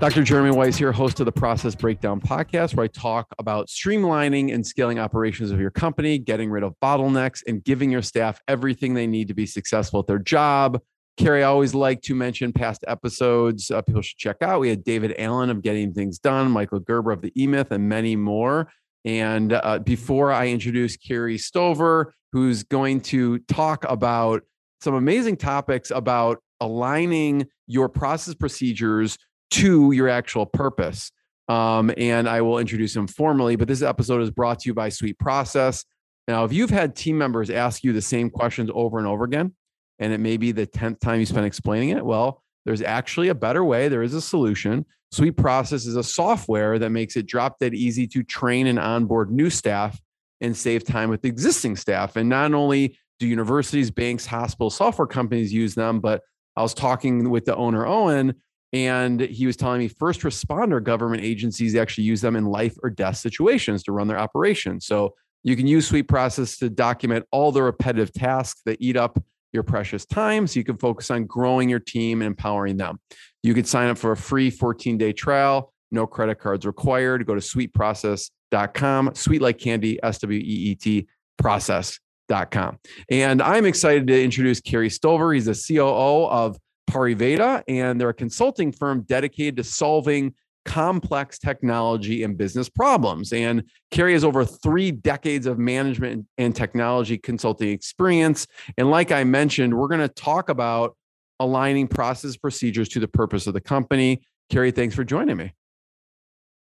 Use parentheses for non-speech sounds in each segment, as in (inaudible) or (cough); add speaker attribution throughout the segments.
Speaker 1: Dr. Jeremy Weiss here, host of the Process Breakdown podcast, where I talk about streamlining and scaling operations of your company, getting rid of bottlenecks, and giving your staff everything they need to be successful at their job. Kerry, I always like to mention past episodes uh, people should check out. We had David Allen of Getting Things Done, Michael Gerber of the E Myth, and many more. And uh, before I introduce Kerry Stover, who's going to talk about some amazing topics about aligning your process procedures to your actual purpose. Um, and I will introduce him formally, but this episode is brought to you by Sweet Process. Now, if you've had team members ask you the same questions over and over again, and it may be the 10th time you spent explaining it, well, there's actually a better way. There is a solution. Sweet Process is a software that makes it drop dead easy to train and onboard new staff and save time with existing staff. And not only do universities, banks, hospitals, software companies use them, but I was talking with the owner, Owen, and he was telling me first responder government agencies actually use them in life or death situations to run their operations. So you can use Sweet Process to document all the repetitive tasks that eat up your precious time so you can focus on growing your team and empowering them. You could sign up for a free 14 day trial, no credit cards required. Go to sweetprocess.com, sweet like candy, S W E E T, process.com. And I'm excited to introduce Kerry Stover. He's the COO of Pariveda, and they're a consulting firm dedicated to solving complex technology and business problems. And Kerry has over three decades of management and technology consulting experience. And like I mentioned, we're going to talk about aligning process procedures to the purpose of the company. Kerry, thanks for joining me.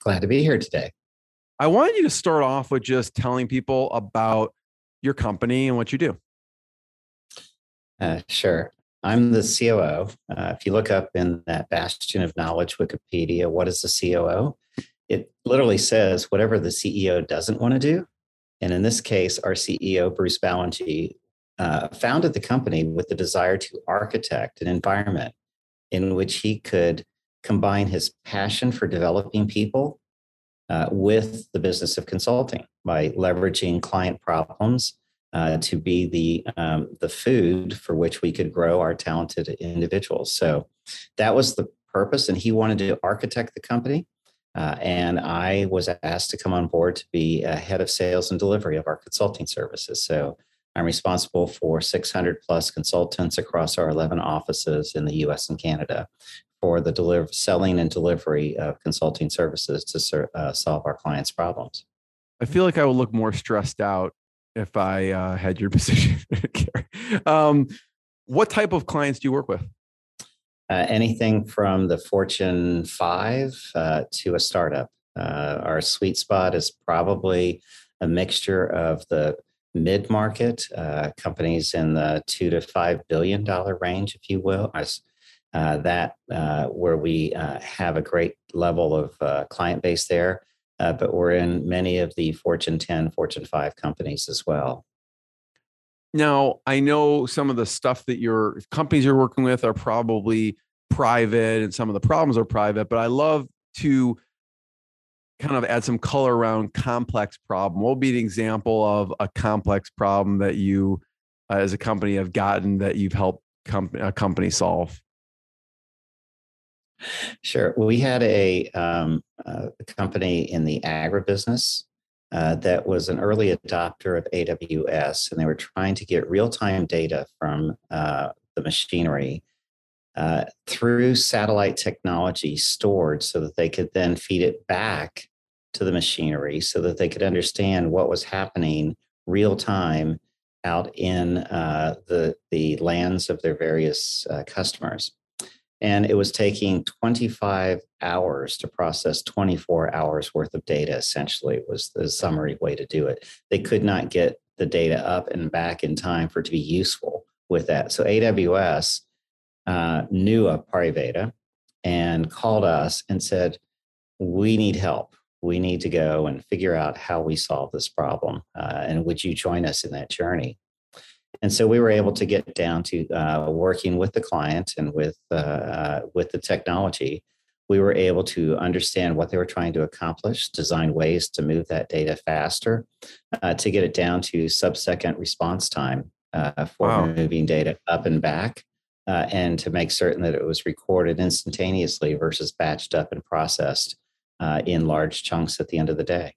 Speaker 2: Glad to be here today.
Speaker 1: I wanted you to start off with just telling people about your company and what you do.
Speaker 2: Uh, sure. I'm the COO. Uh, if you look up in that bastion of knowledge, Wikipedia, what is the COO? It literally says whatever the CEO doesn't want to do. And in this case, our CEO, Bruce Ballengee, uh, founded the company with the desire to architect an environment in which he could combine his passion for developing people uh, with the business of consulting by leveraging client problems uh, to be the um, the food for which we could grow our talented individuals. So that was the purpose, and he wanted to architect the company. Uh, and I was asked to come on board to be head of sales and delivery of our consulting services. So I'm responsible for 600 plus consultants across our 11 offices in the US and Canada for the deliver, selling and delivery of consulting services to ser- uh, solve our clients' problems.
Speaker 1: I feel like I will look more stressed out if I uh, had your (laughs) position. um, what type of clients do you work with?
Speaker 2: Uh, anything from the Fortune 5 uh, to a startup. Uh, our sweet spot is probably a mixture of the mid market uh, companies in the two to five billion dollar range, if you will. Uh, that where we have a great level of client base there uh, but we're in many of the Fortune 10, Fortune 5 companies as well.
Speaker 1: Now, I know some of the stuff that your companies you're working with are probably private and some of the problems are private, but I love to kind of add some color around complex problem. What would be an example of a complex problem that you, uh, as a company, have gotten that you've helped com- a company solve?
Speaker 2: Sure. We had a, um, a company in the agribusiness uh, that was an early adopter of AWS, and they were trying to get real time data from uh, the machinery uh, through satellite technology stored so that they could then feed it back to the machinery so that they could understand what was happening real time out in uh, the, the lands of their various uh, customers and it was taking 25 hours to process 24 hours worth of data essentially was the summary way to do it they could not get the data up and back in time for it to be useful with that so aws uh, knew of pariveda and called us and said we need help we need to go and figure out how we solve this problem. Uh, and would you join us in that journey? And so we were able to get down to uh, working with the client and with uh, uh, with the technology. We were able to understand what they were trying to accomplish, design ways to move that data faster, uh, to get it down to sub-second response time uh, for wow. moving data up and back, uh, and to make certain that it was recorded instantaneously versus batched up and processed in large chunks at the end of the day.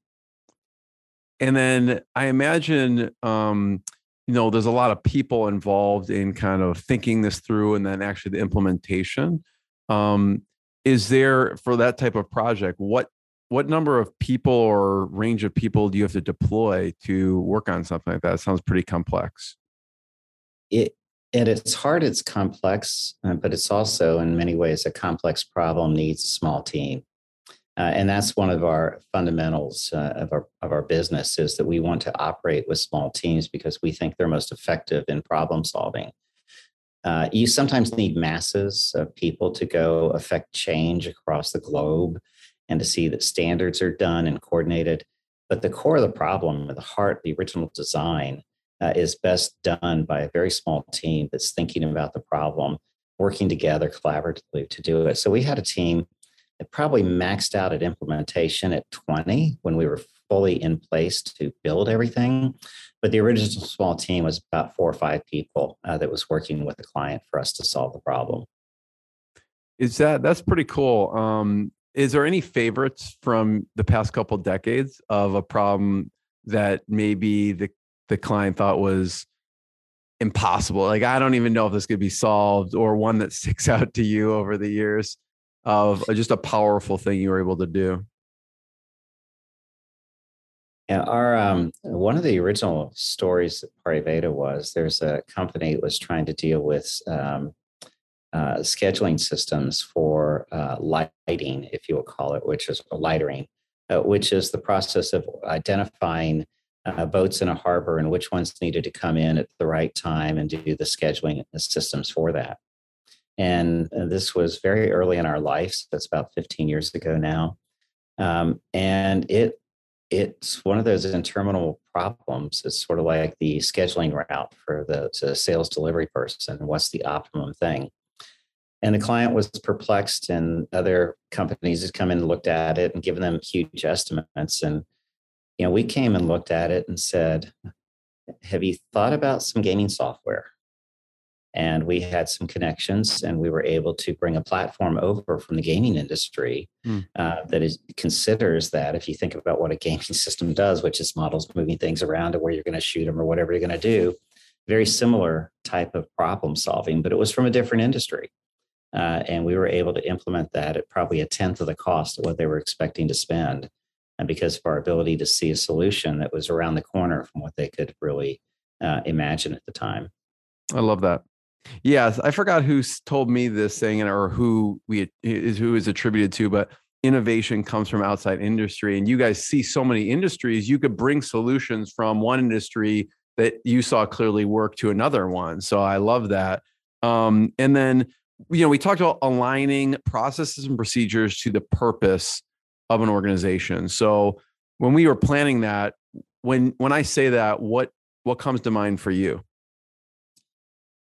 Speaker 1: And then I imagine. Um, you know there's a lot of people involved in kind of thinking this through and then actually the implementation. Um, is there for that type of project what what number of people or range of people do you have to deploy to work on something like that? It sounds pretty complex.
Speaker 2: It at its heart it's complex uh, but it's also in many ways a complex problem needs a small team uh, and that's one of our fundamentals uh, of, our, of our business is that we want to operate with small teams because we think they're most effective in problem solving. Uh, you sometimes need masses of people to go affect change across the globe and to see that standards are done and coordinated. But the core of the problem, the heart, the original design, uh, is best done by a very small team that's thinking about the problem, working together collaboratively to do it. So we had a team it probably maxed out at implementation at 20 when we were fully in place to build everything. But the original small team was about four or five people uh, that was working with the client for us to solve the problem.
Speaker 1: Is that that's pretty cool? Um, is there any favorites from the past couple decades of a problem that maybe the the client thought was impossible? Like I don't even know if this could be solved, or one that (laughs) sticks out to you over the years of just a powerful thing you were able to do?
Speaker 2: Yeah, our um, one of the original stories at Pariveda was there's a company that was trying to deal with um, uh, scheduling systems for uh, lighting, if you will call it, which is lightering, uh, which is the process of identifying uh, boats in a harbor and which ones needed to come in at the right time and do the scheduling systems for that. And uh, this was very early in our life. So that's about 15 years ago now. Um, and it it's one of those interminable problems. It's sort of like the scheduling route for the, the sales delivery person. What's the optimum thing? And the client was perplexed, and other companies had come in and looked at it and given them huge estimates. And you know, we came and looked at it and said, "Have you thought about some gaming software?" And we had some connections and we were able to bring a platform over from the gaming industry mm. uh, that is considers that if you think about what a gaming (laughs) system does which is models moving things around to where you're going to shoot them or whatever you're going to do very similar type of problem solving but it was from a different industry uh, and we were able to implement that at probably a tenth of the cost of what they were expecting to spend and because of our ability to see a solution that was around the corner from what they could really uh, imagine at the time
Speaker 1: I love that. Yes, I forgot who told me this thing or who we is who is attributed to, but innovation comes from outside industry. And you guys see so many industries, you could bring solutions from one industry that you saw clearly work to another one. So I love that. Um, and then you know we talked about aligning processes and procedures to the purpose of an organization. So when we were planning that, when when I say that, what what comes to mind for you?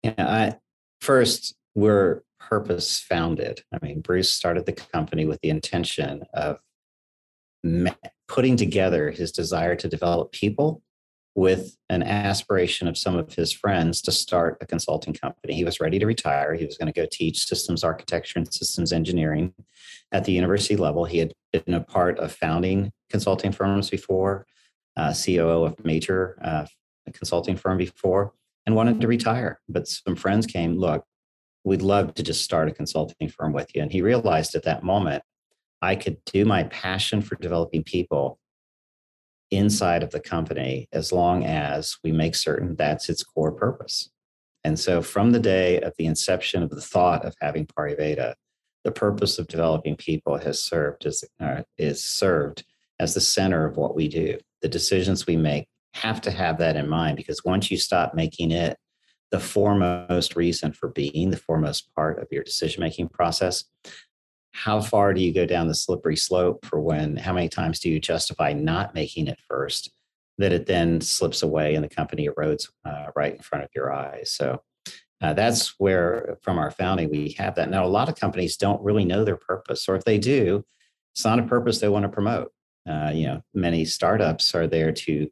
Speaker 2: Yeah, I, first, we're purpose founded. I mean, Bruce started the company with the intention of putting together his desire to develop people with an aspiration of some of his friends to start a consulting company. He was ready to retire. He was going to go teach systems architecture and systems engineering at the university level. He had been a part of founding consulting firms before, uh, COO of major uh, consulting firm before and wanted to retire. But some friends came, look, we'd love to just start a consulting firm with you. And he realized at that moment, I could do my passion for developing people inside of the company as long as we make certain that's its core purpose. And so from the day of the inception of the thought of having Pariveda, the purpose of developing people has served as uh, is served as the center of what we do. The decisions we make have to have that in mind because once you stop making it the foremost reason for being, the foremost part of your decision making process, how far do you go down the slippery slope for when, how many times do you justify not making it first, that it then slips away and the company erodes uh, right in front of your eyes? So uh, that's where, from our founding, we have that. Now, a lot of companies don't really know their purpose, or if they do, it's not a purpose they want to promote. Uh, you know, many startups are there to,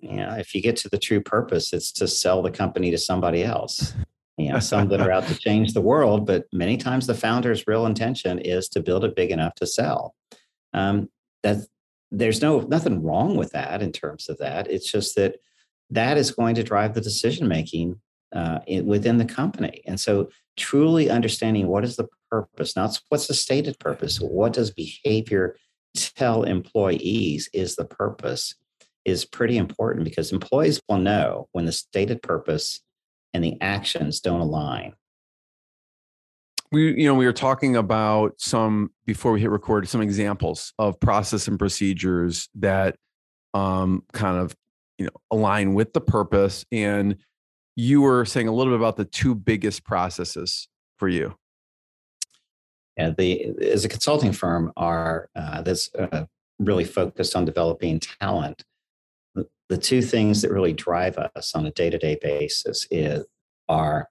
Speaker 2: you know, if you get to the true purpose, it's to sell the company to somebody else. You know some that are out to (laughs) change the world but many times the founder's real intention is to build it big enough to sell. Um, that there's no nothing wrong with that in terms of that. It's just that that is going to drive the decision making uh, in, within the company. And so truly understanding what is the purpose not what's the stated purpose what does behavior tell employees is the purpose is pretty important because employees will know when the stated purpose and the actions don't align.
Speaker 1: We you know we were talking about some before we hit record some examples of process and procedures that um kind of you know align with the purpose. And you were saying a little bit about the two biggest processes for you.
Speaker 2: Yeah the as a consulting firm are uh, that's uh, really focused on developing talent the two things that really drive us on a day-to-day basis is are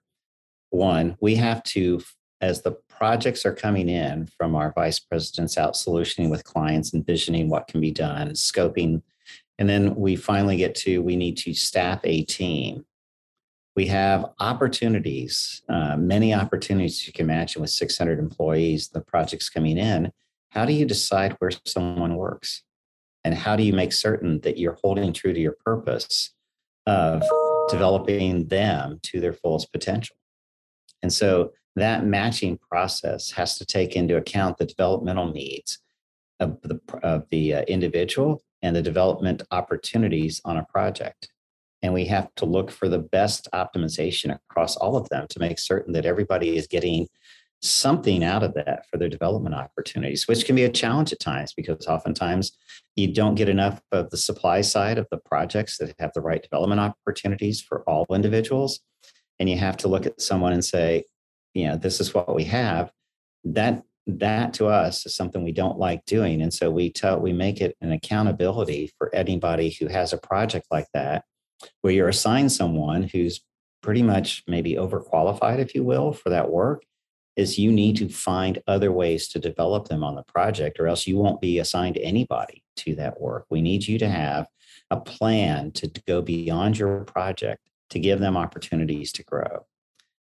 Speaker 2: one we have to as the projects are coming in from our vice presidents out solutioning with clients envisioning what can be done scoping and then we finally get to we need to staff a team. We have opportunities uh, many opportunities you can imagine with 600 employees the projects coming in. How do you decide where someone works and how do you make certain that you're holding true to your purpose of developing them to their fullest potential? And so that matching process has to take into account the developmental needs of the, of the uh, individual and the development opportunities on a project. And we have to look for the best optimization across all of them to make certain that everybody is getting something out of that for their development opportunities, which can be a challenge at times because oftentimes you don't get enough of the supply side of the projects that have the right development opportunities for all individuals. And you have to look at someone and say, you know, this is what we have. That that to us is something we don't like doing. And so we tell we make it an accountability for anybody who has a project like that, where you're assigned someone who's pretty much maybe overqualified, if you will, for that work is you need to find other ways to develop them on the project or else you won't be assigned anybody to that work. We need you to have a plan to go beyond your project to give them opportunities to grow.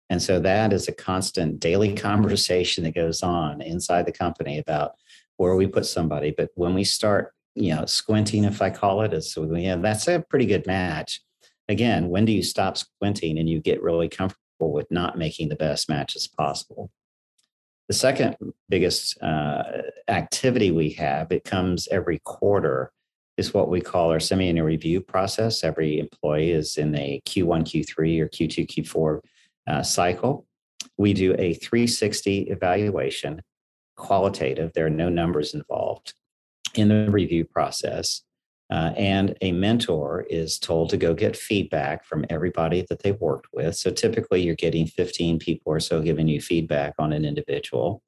Speaker 2: And so that is a constant daily (laughs) conversation that goes on inside the company about where we put somebody. But when we start you know squinting if i call it is so yeah that's a pretty good match. Again when do you stop squinting and you get really comfortable with not making the best matches possible the second biggest uh, activity we have, it comes every quarter, is what we call our semi-annual review process. Every employee is in a Q1, Q3, or Q2, Q4 uh, cycle. We do a 360 evaluation, qualitative. There are no numbers involved in the review process. Uh, and a mentor is told to go get feedback from everybody that they've worked with. So typically, you're getting 15 people or so giving you feedback on an individual.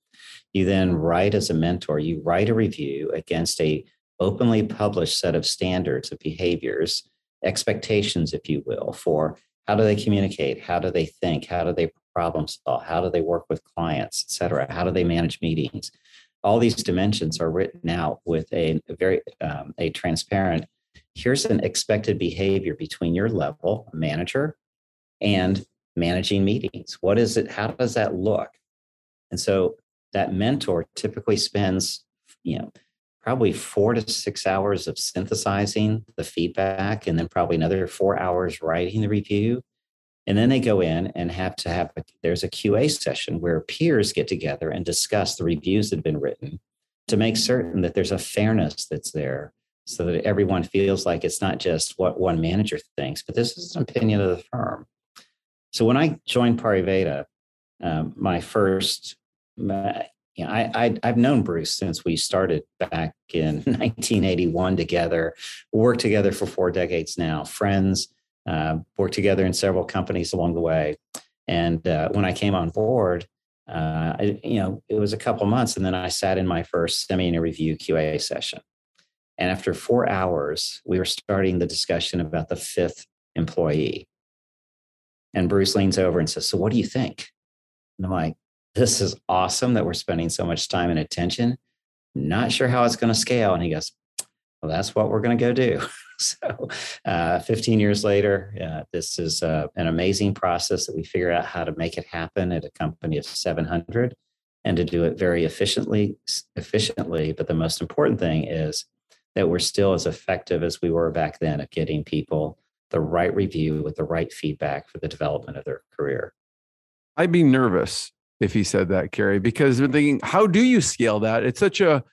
Speaker 2: You then write as a mentor, you write a review against a openly published set of standards of behaviors, expectations, if you will, for how do they communicate, how do they think, how do they problem solve, how do they work with clients, et cetera, how do they manage meetings all these dimensions are written out with a, a very um, a transparent here's an expected behavior between your level manager and managing meetings. What is it how does that look? And so that mentor typically spends you know probably four to six hours of synthesizing the feedback and then probably another four hours writing the review and then they go in and have to have, a, there's a QA session where peers get together and discuss the reviews that have been written to make certain that there's a fairness that's there so that everyone feels like it's not just what one manager thinks, but this is an opinion of the firm. So when I joined Pariveda, um, my first, you know, I, I, have known Bruce since we started back in (laughs) 1981 together, worked together for four decades now, friends uh, worked together in several companies along the way. And uh, when I came on board, uh, I, you know, it was a couple months, and then I sat in my first semi review QA session. And after four hours, we were starting the discussion about the fifth employee. And Bruce leans over and says, So, what do you think? And I'm like, This is awesome that we're spending so much time and attention. Not sure how it's going to scale. And he goes, Well, that's what we're going to go do. (laughs) (laughs) so, uh, 15 years later, this is uh, an amazing process that we figure out how to make it happen at a company of 700 and to do it very efficiently efficiently but the most important thing is that we're still as effective as we were back then at getting people the right review with the right feedback for the development of their career.
Speaker 1: I'd be nervous if he said that, Kerry, because they're thinking, how do you scale that? It's such a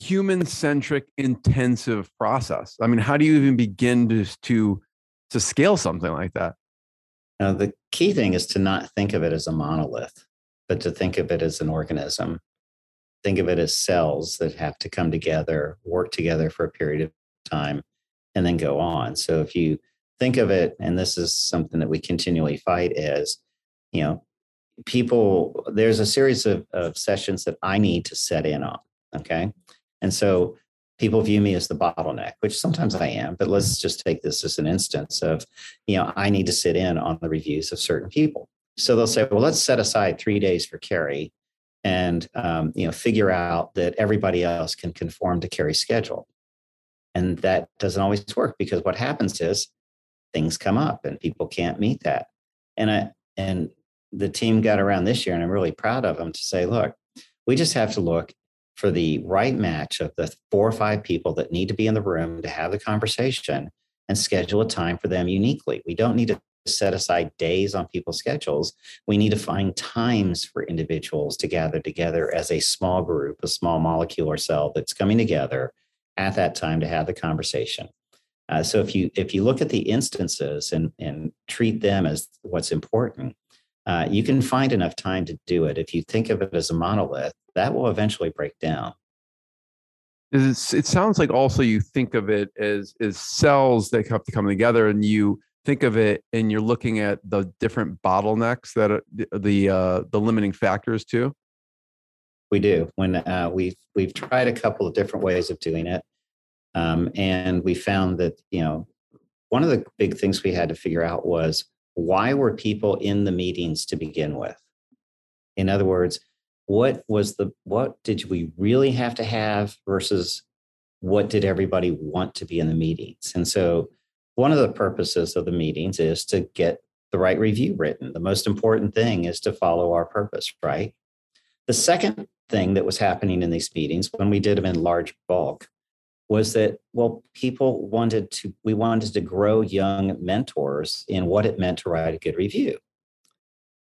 Speaker 1: human centric, intensive process. I mean, how do you even begin to, to, to scale something like that?
Speaker 2: Now, the key thing is to not think of it as a monolith, but to think of it as an organism think of it as cells that have to come together, work together for a period of time, and then go on. So if you think of it, and this is something that we continually fight, is you know, people, there's a series of, of sessions that I need to set in on. Okay. And so people view me as the bottleneck, which sometimes I am, but let's just take this as an instance of, you know, I need to sit in on the reviews of certain people. So they'll say, well, let's set aside three days for Kerry and um, you know figure out that everybody else can conform to Kerry's schedule and that doesn't always work because what happens is things come up and people can't meet that and i and the team got around this year and i'm really proud of them to say look we just have to look for the right match of the four or five people that need to be in the room to have the conversation and schedule a time for them uniquely we don't need to set aside days on people's schedules. We need to find times for individuals to gather together as a small group, a small molecule or cell that's coming together at that time to have the conversation. Uh, so if you if you look at the instances and and treat them as what's important, uh, you can find enough time to do it. If you think of it as a monolith, that will eventually break down.
Speaker 1: It sounds like also you think of it as as cells that have to come together, and you think of it and you're looking at the different bottlenecks that are the the, uh, the limiting factors too
Speaker 2: we do when uh, we've we've tried a couple of different ways of doing it um, and we found that you know one of the big things we had to figure out was why were people in the meetings to begin with in other words what was the what did we really have to have versus what did everybody want to be in the meetings and so one of the purposes of the meetings is to get the right review written. The most important thing is to follow our purpose, right? The second thing that was happening in these meetings when we did them in large bulk was that well people wanted to we wanted to grow young mentors in what it meant to write a good review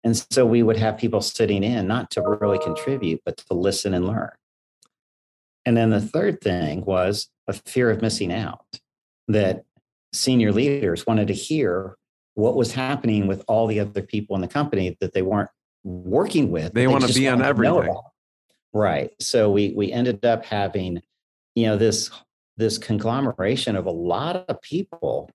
Speaker 2: and so we would have people sitting in not to really contribute but to listen and learn and then the third thing was a fear of missing out that senior leaders wanted to hear what was happening with all the other people in the company that they weren't working with.
Speaker 1: They, they want to be on everything.
Speaker 2: Right. So we we ended up having, you know, this this conglomeration of a lot of people.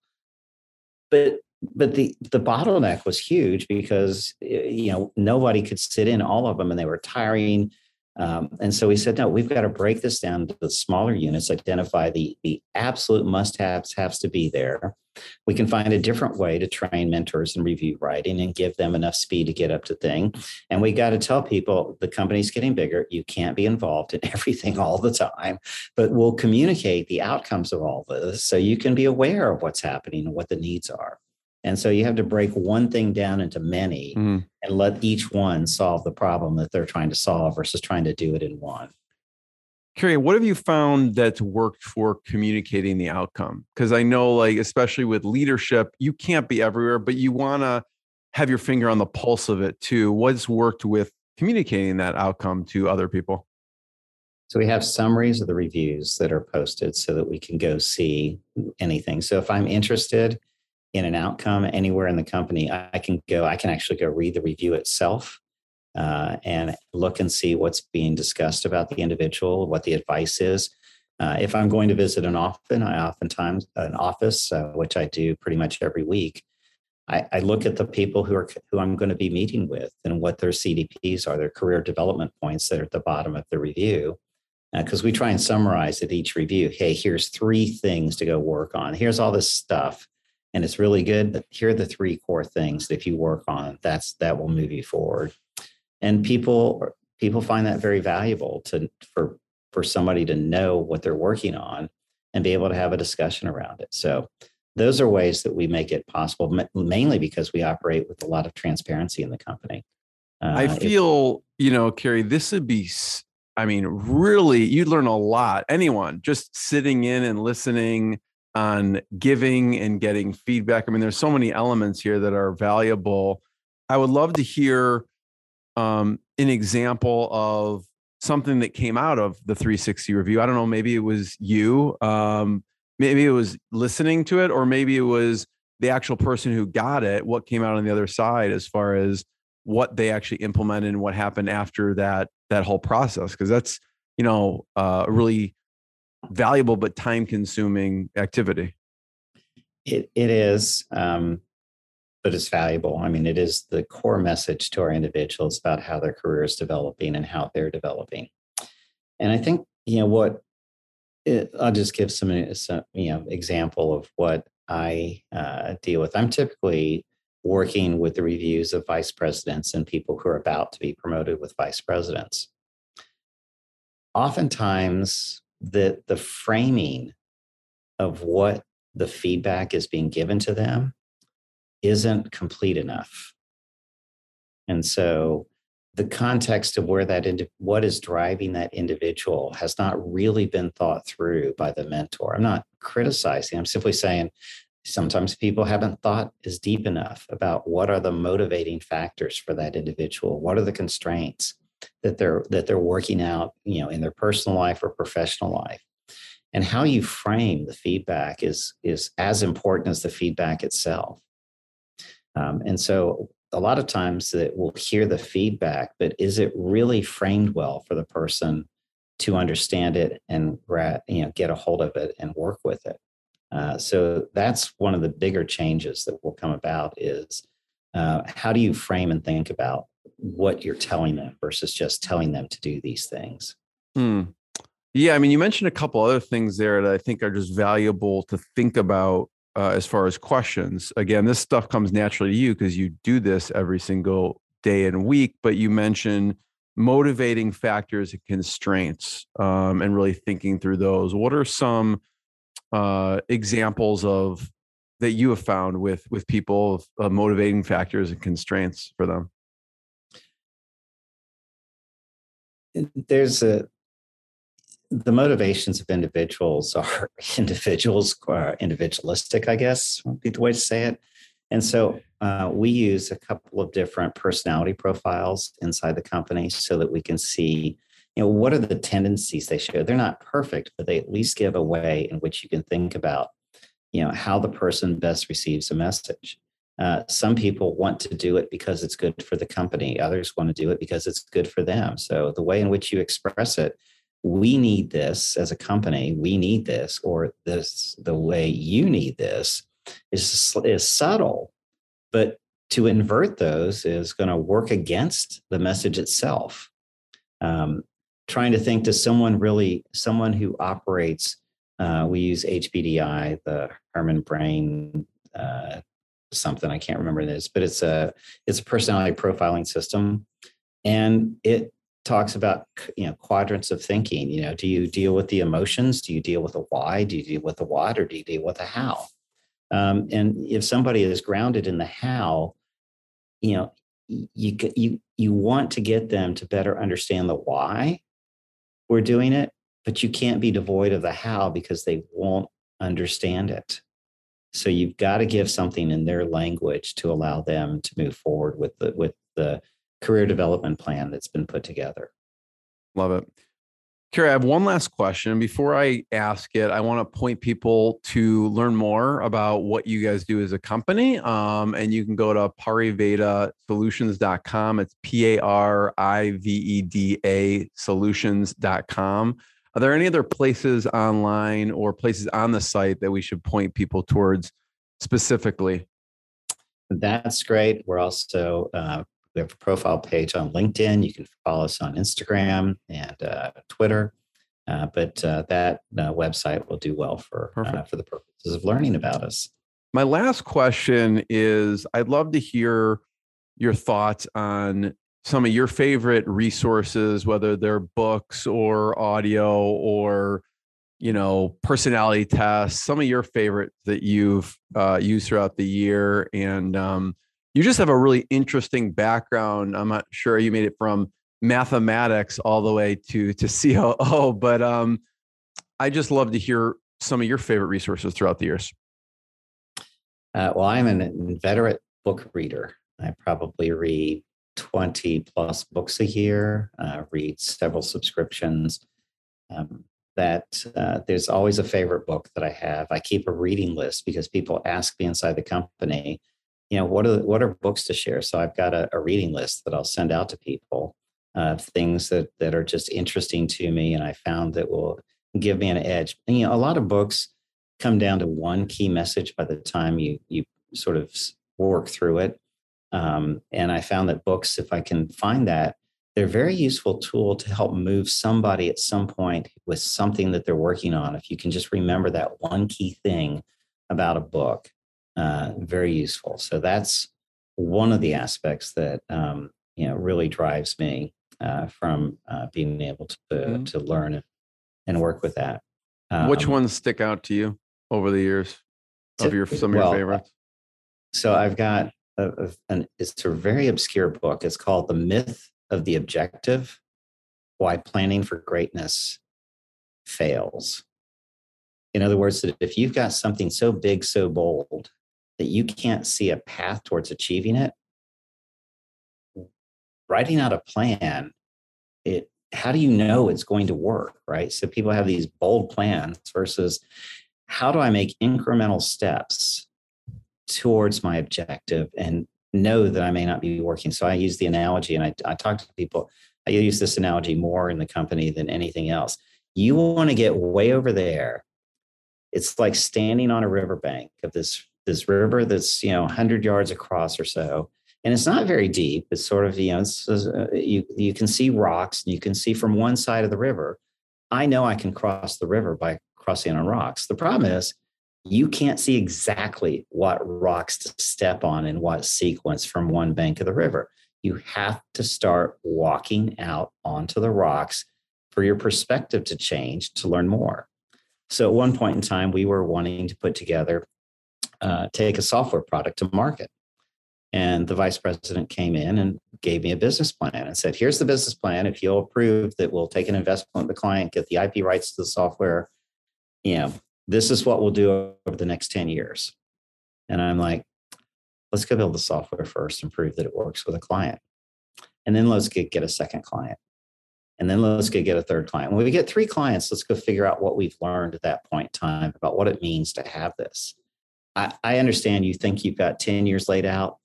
Speaker 2: But but the the bottleneck was huge because you know nobody could sit in all of them and they were tiring um, and so we said, no, we've got to break this down to the smaller units, identify the, the absolute must haves, has to be there. We can find a different way to train mentors and review writing and give them enough speed to get up to thing. And we got to tell people the company's getting bigger. You can't be involved in (laughs) everything all the time, but we'll communicate the outcomes of all this so you can be aware of what's happening and what the needs are. And so you have to break one thing down into many mm-hmm. and let each one solve the problem that they're trying to solve versus trying to do it in one.
Speaker 1: Kerry, what have you found that's worked for communicating the outcome? Because I know, like, especially with leadership, you can't be everywhere, but you want to have your finger on the pulse of it too. What's worked with communicating that outcome to other people?
Speaker 2: So we have summaries of the reviews that are posted so that we can go see anything. So if I'm interested in an outcome anywhere in the company, I can go, I can actually go read the review itself uh, and look and see what's being discussed about the individual, what the advice is. Uh, if I'm going to visit an often, I oftentimes an office, uh, which I do pretty much every week, I, I look at the people who are who I'm going to be meeting with and what their CDPs are, their career development points that are at the bottom of the review. Because uh, we try and summarize at each review. Hey, here's three things to go work on. Here's all this stuff, and it's really good. But here are the three core things that if you work on, that's that will move you forward. And people people find that very valuable to for for somebody to know what they're working on and be able to have a discussion around it. So those are ways that we make it possible, mainly because we operate with a lot of transparency in the company.
Speaker 1: Uh, I feel, if, you know, Kerry, this would be, I mean, really, you'd learn a lot. Anyone just sitting in and listening on giving and getting feedback. I mean, there's so many elements here that are valuable. I would love to hear um, an example of something that came out of the 360 review. I don't know, maybe it was you, um, maybe it was listening to it, or maybe it was the actual person who got it, what came out on the other side as far as what they actually implemented and what happened after that that whole process because that's you know uh, a really valuable but time consuming activity
Speaker 2: it, it is um, but it's valuable. I mean, it is the core message to our individuals about how their career is developing and how they're developing. And I think, you know, what it, I'll just give some, uh, some, you know, example of what I uh, deal with. I'm typically working with the reviews of vice presidents and people who are about to be promoted with vice presidents. Oftentimes, the the framing of what the feedback is being given to them isn't complete enough. And so the context of where that indi- what is driving that individual has not really been thought through by the mentor. I'm not criticizing. I'm simply saying sometimes people haven't thought as deep enough about what are the motivating factors for that individual. What are the constraints that they're that they're working out, you know, in their personal life or professional life. And how you frame the feedback is is as important as the feedback itself. Um, and so a lot of times that we'll hear the feedback, but is it really framed well for the person to understand it and you know get a hold of it and work with it? Uh, so that's one of the bigger changes that will come about is uh, how do you frame and think about what you're telling them versus just telling them to do these things?
Speaker 1: Hmm. Yeah, I mean, you mentioned a couple other things there that I think are just valuable to think about uh, as far as questions. Again, this stuff comes naturally to you because you do this every single day and week, but you mentioned motivating factors and constraints um, and really thinking through those. What are some uh, examples of that you have found with with people uh, motivating factors and constraints for them?
Speaker 2: There's a the motivations of individuals are (laughs) individuals are individualistic i guess would be the way to say it. And so uh, we use a couple of different personality profiles inside the company so that we can see you know what are the tendencies they show they're not perfect but they at least give a way in which you can think about you know how the person best receives a message uh, some people want to do it because it's good for the company others want to do it because it's good for them so the way in which you express it we need this as a company, we need this, or this the way you need this is, is subtle. But to invert those is going to work against the message itself. Um, trying to think, does someone really, someone who operates, uh, we use HBDI, the Herrmann Brain uh, something, I can't remember this, but it's a, it's a personality profiling system. And it talks about you know quadrants of thinking you know do you deal with the emotions? Do you deal with the why? Do you deal with the what? Or do you deal with the how? Um, and if somebody is grounded in the how you know you you you want to get them to better understand the why we're doing it but you can't be devoid of the how because they won't understand it so you've got to give something in their language to allow them to move forward with the with the career development plan that's been put together.
Speaker 1: Love it. Kerry, I have one last question. Before I ask it, I want to point people to learn more about what you guys do as a company. Um, and you can go to pariveda solutions.com. It's P A R I V E D A solutions.com. Are there any other places online or places on the site that we should point people towards specifically?
Speaker 2: that's great. We're also uh, we have a profile page on LinkedIn. You can follow us on Instagram and uh, Twitter. Uh, but uh, that uh, website will do well for uh, for the purposes of learning about us.
Speaker 1: My last question is: I'd love to hear your thoughts on some of your favorite resources, whether they're books or audio or you know personality tests. Some of your favorite that you've uh, used throughout the year, and um, you just have a really interesting background. I'm not sure you made it from mathematics all the way to to (laughs) COO. But um, I just love to hear some of your favorite resources throughout the years.
Speaker 2: Uh, well, I'm an inveterate book reader. I probably read 20 plus books a year, uh, read several subscriptions. Um, that uh, there's always a favorite book that I have. I keep a reading list because people ask me inside the company, you know, what are what are books to share? So I've got a, a reading list that I'll send out to people uh, things that that are just interesting to me, and I found that will give me an edge. And, you know, a lot of books come down to one key message by the time you you sort of work through it. Um, and I found that books, if I can find that, they're a very useful tool to help move somebody at some point with something that they're working on. If you can just remember that one key thing about a book, uh, very useful. So that's one of the aspects that um, you know really drives me uh, from uh, being able to mm-hmm. to learn and work with that.
Speaker 1: Um, Which ones stick out to you over the years of your some of well, your favorites?
Speaker 2: So I've got a, an it's a very obscure book. It's called The Myth of the Objective: Why Planning for Greatness Fails. In other words, that if you've got something so big, so bold that you can't see a path towards achieving it, writing out a plan, it how do you know it's going to work, right? So people have these bold plans versus how do I make incremental steps towards my objective and know that I may not be working. So I use the analogy and I, I talk to people, I use this analogy more in the company than anything else. You want to get way over there. It's like standing on a riverbank of this this river that's you know 100 yards across or so and it's not very deep. It's sort of you know uh, you you can see rocks. and You can see from one side of the river. I know I can cross the river by crossing on rocks. The problem is you can't see exactly what rocks to step on in what sequence from one bank of the river. You have to start walking out onto the rocks for your perspective to change to learn more. So at one point in time, we were wanting to put together, uh, take a software product to market. And the vice president came in and gave me a business plan and said, here's the business plan. If you'll approve that we'll take an investment with the client, get the IP rights to the software, you know, this is what we'll do over the next 10 years. And I'm like, let's go build the software first and prove that it works with a client. And then let's get, get a second client. And then let's go get a third client. When we get three clients, let's go figure out what we've learned at that point in time about what it means to have this. I, I understand you think you've got 10 years laid out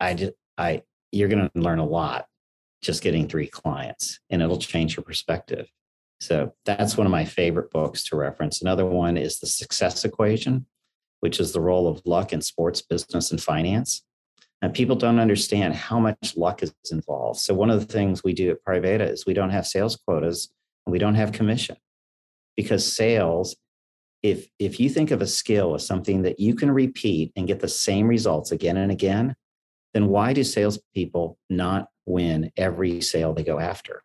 Speaker 2: I I, you're going to learn a lot just getting three clients and it'll change your perspective. So that's one of my favorite books to reference. Another one is The Success Equation, which is the role of luck in sports, business, and finance. And people don't understand how much luck is involved. So one of the things we do at Pariveda is we don't have sales quotas and we don't have commission because sales if if you think of a skill as something that you can repeat and get the same results again and again then why do salespeople not win every sale they go after?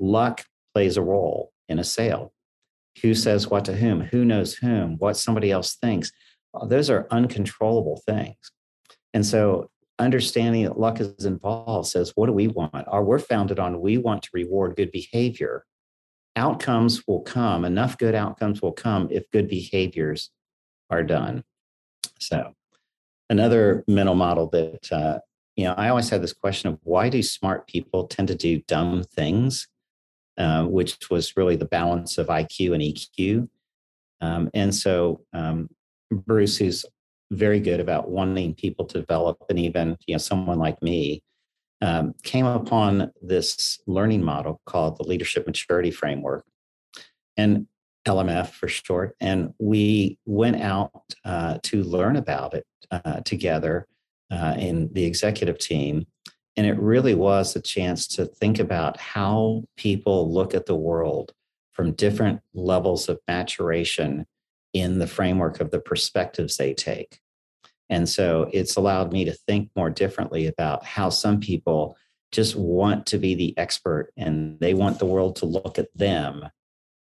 Speaker 2: Luck plays a role in a sale. Who says what to whom? Who knows whom? What somebody else thinks? Those are uncontrollable things. And so understanding that luck is involved says, what do we want? Our, we're founded on we want to reward good behavior. Outcomes will come, enough good outcomes will come if good behaviors are done. So another mental model that uh, you know i always had this question of why do smart people tend to do dumb things uh, which was really the balance of iq and eq um, and so um, bruce who's very good about wanting people to develop and even you know someone like me um, came upon this learning model called the leadership maturity framework and LMF for short. And we went out uh, to learn about it uh, together uh, in the executive team. And it really was a chance to think about how people look at the world from different levels of maturation in the framework of the perspectives they take. And so it's allowed me to think more differently about how some people just want to be the expert and they want the world to look at them.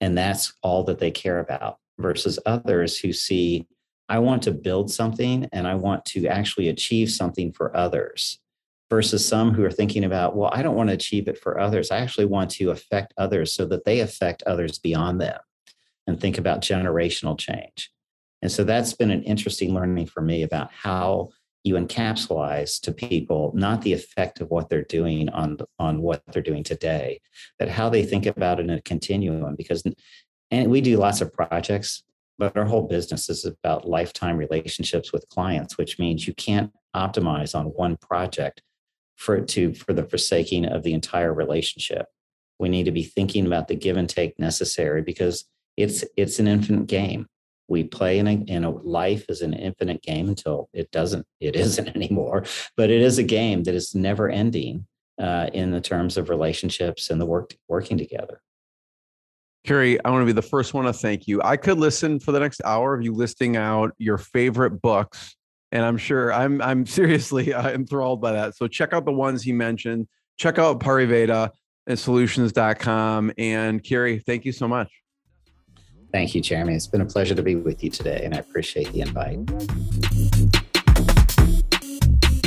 Speaker 2: And that's all that they care about versus others who see, I want to build something and I want to actually achieve something for others versus some who are thinking about, well, I don't want to achieve it for others. I actually want to affect others so that they affect others beyond them and think about generational change. And so that's been an interesting learning for me about how you encapsulize to people not the effect of what they're doing on on what they're doing today, but how they think about it in a continuum. Because and we do lots of projects, but our whole business is about lifetime relationships with clients, which means you can't optimize on one project for it to for the forsaking of the entire relationship. We need to be thinking about the give and take necessary because it's it's an infinite game we play in a, in a life is an infinite game until it doesn't it (laughs) isn't anymore but it is a game that is never ending uh, in the terms of relationships and the work working together
Speaker 1: Kerry, I want to be the first one to thank you. I could listen for the next hour of you listing out your favorite books, and I'm sure I'm I'm (laughs) seriously uh, enthralled by that. So check out the ones he mentioned. Check out Pariveda and solutions.com. And Kerry, thank you so much.
Speaker 2: Thank you, Jeremy. It's been a pleasure to be with you today, and I appreciate the invite.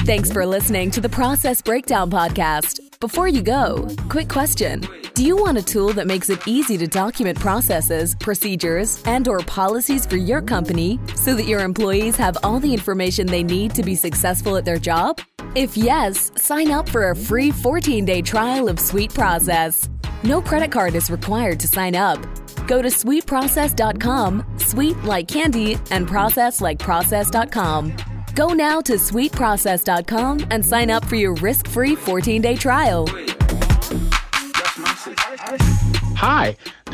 Speaker 3: Thanks for listening to the Process Breakdown Podcast. Before you go, quick question. Do you want a tool that makes it easy to document processes, procedures, and or policies for your company so that your employees have all the information they need to be successful at their job? If yes, sign up for a free 14-day trial of Sweet Process. No credit card is required to sign up. Go to sweetprocess.com, sweet like candy, and process like process.com. Go now to sweetprocess.com and sign up for your risk free 14 day trial.
Speaker 4: Hi,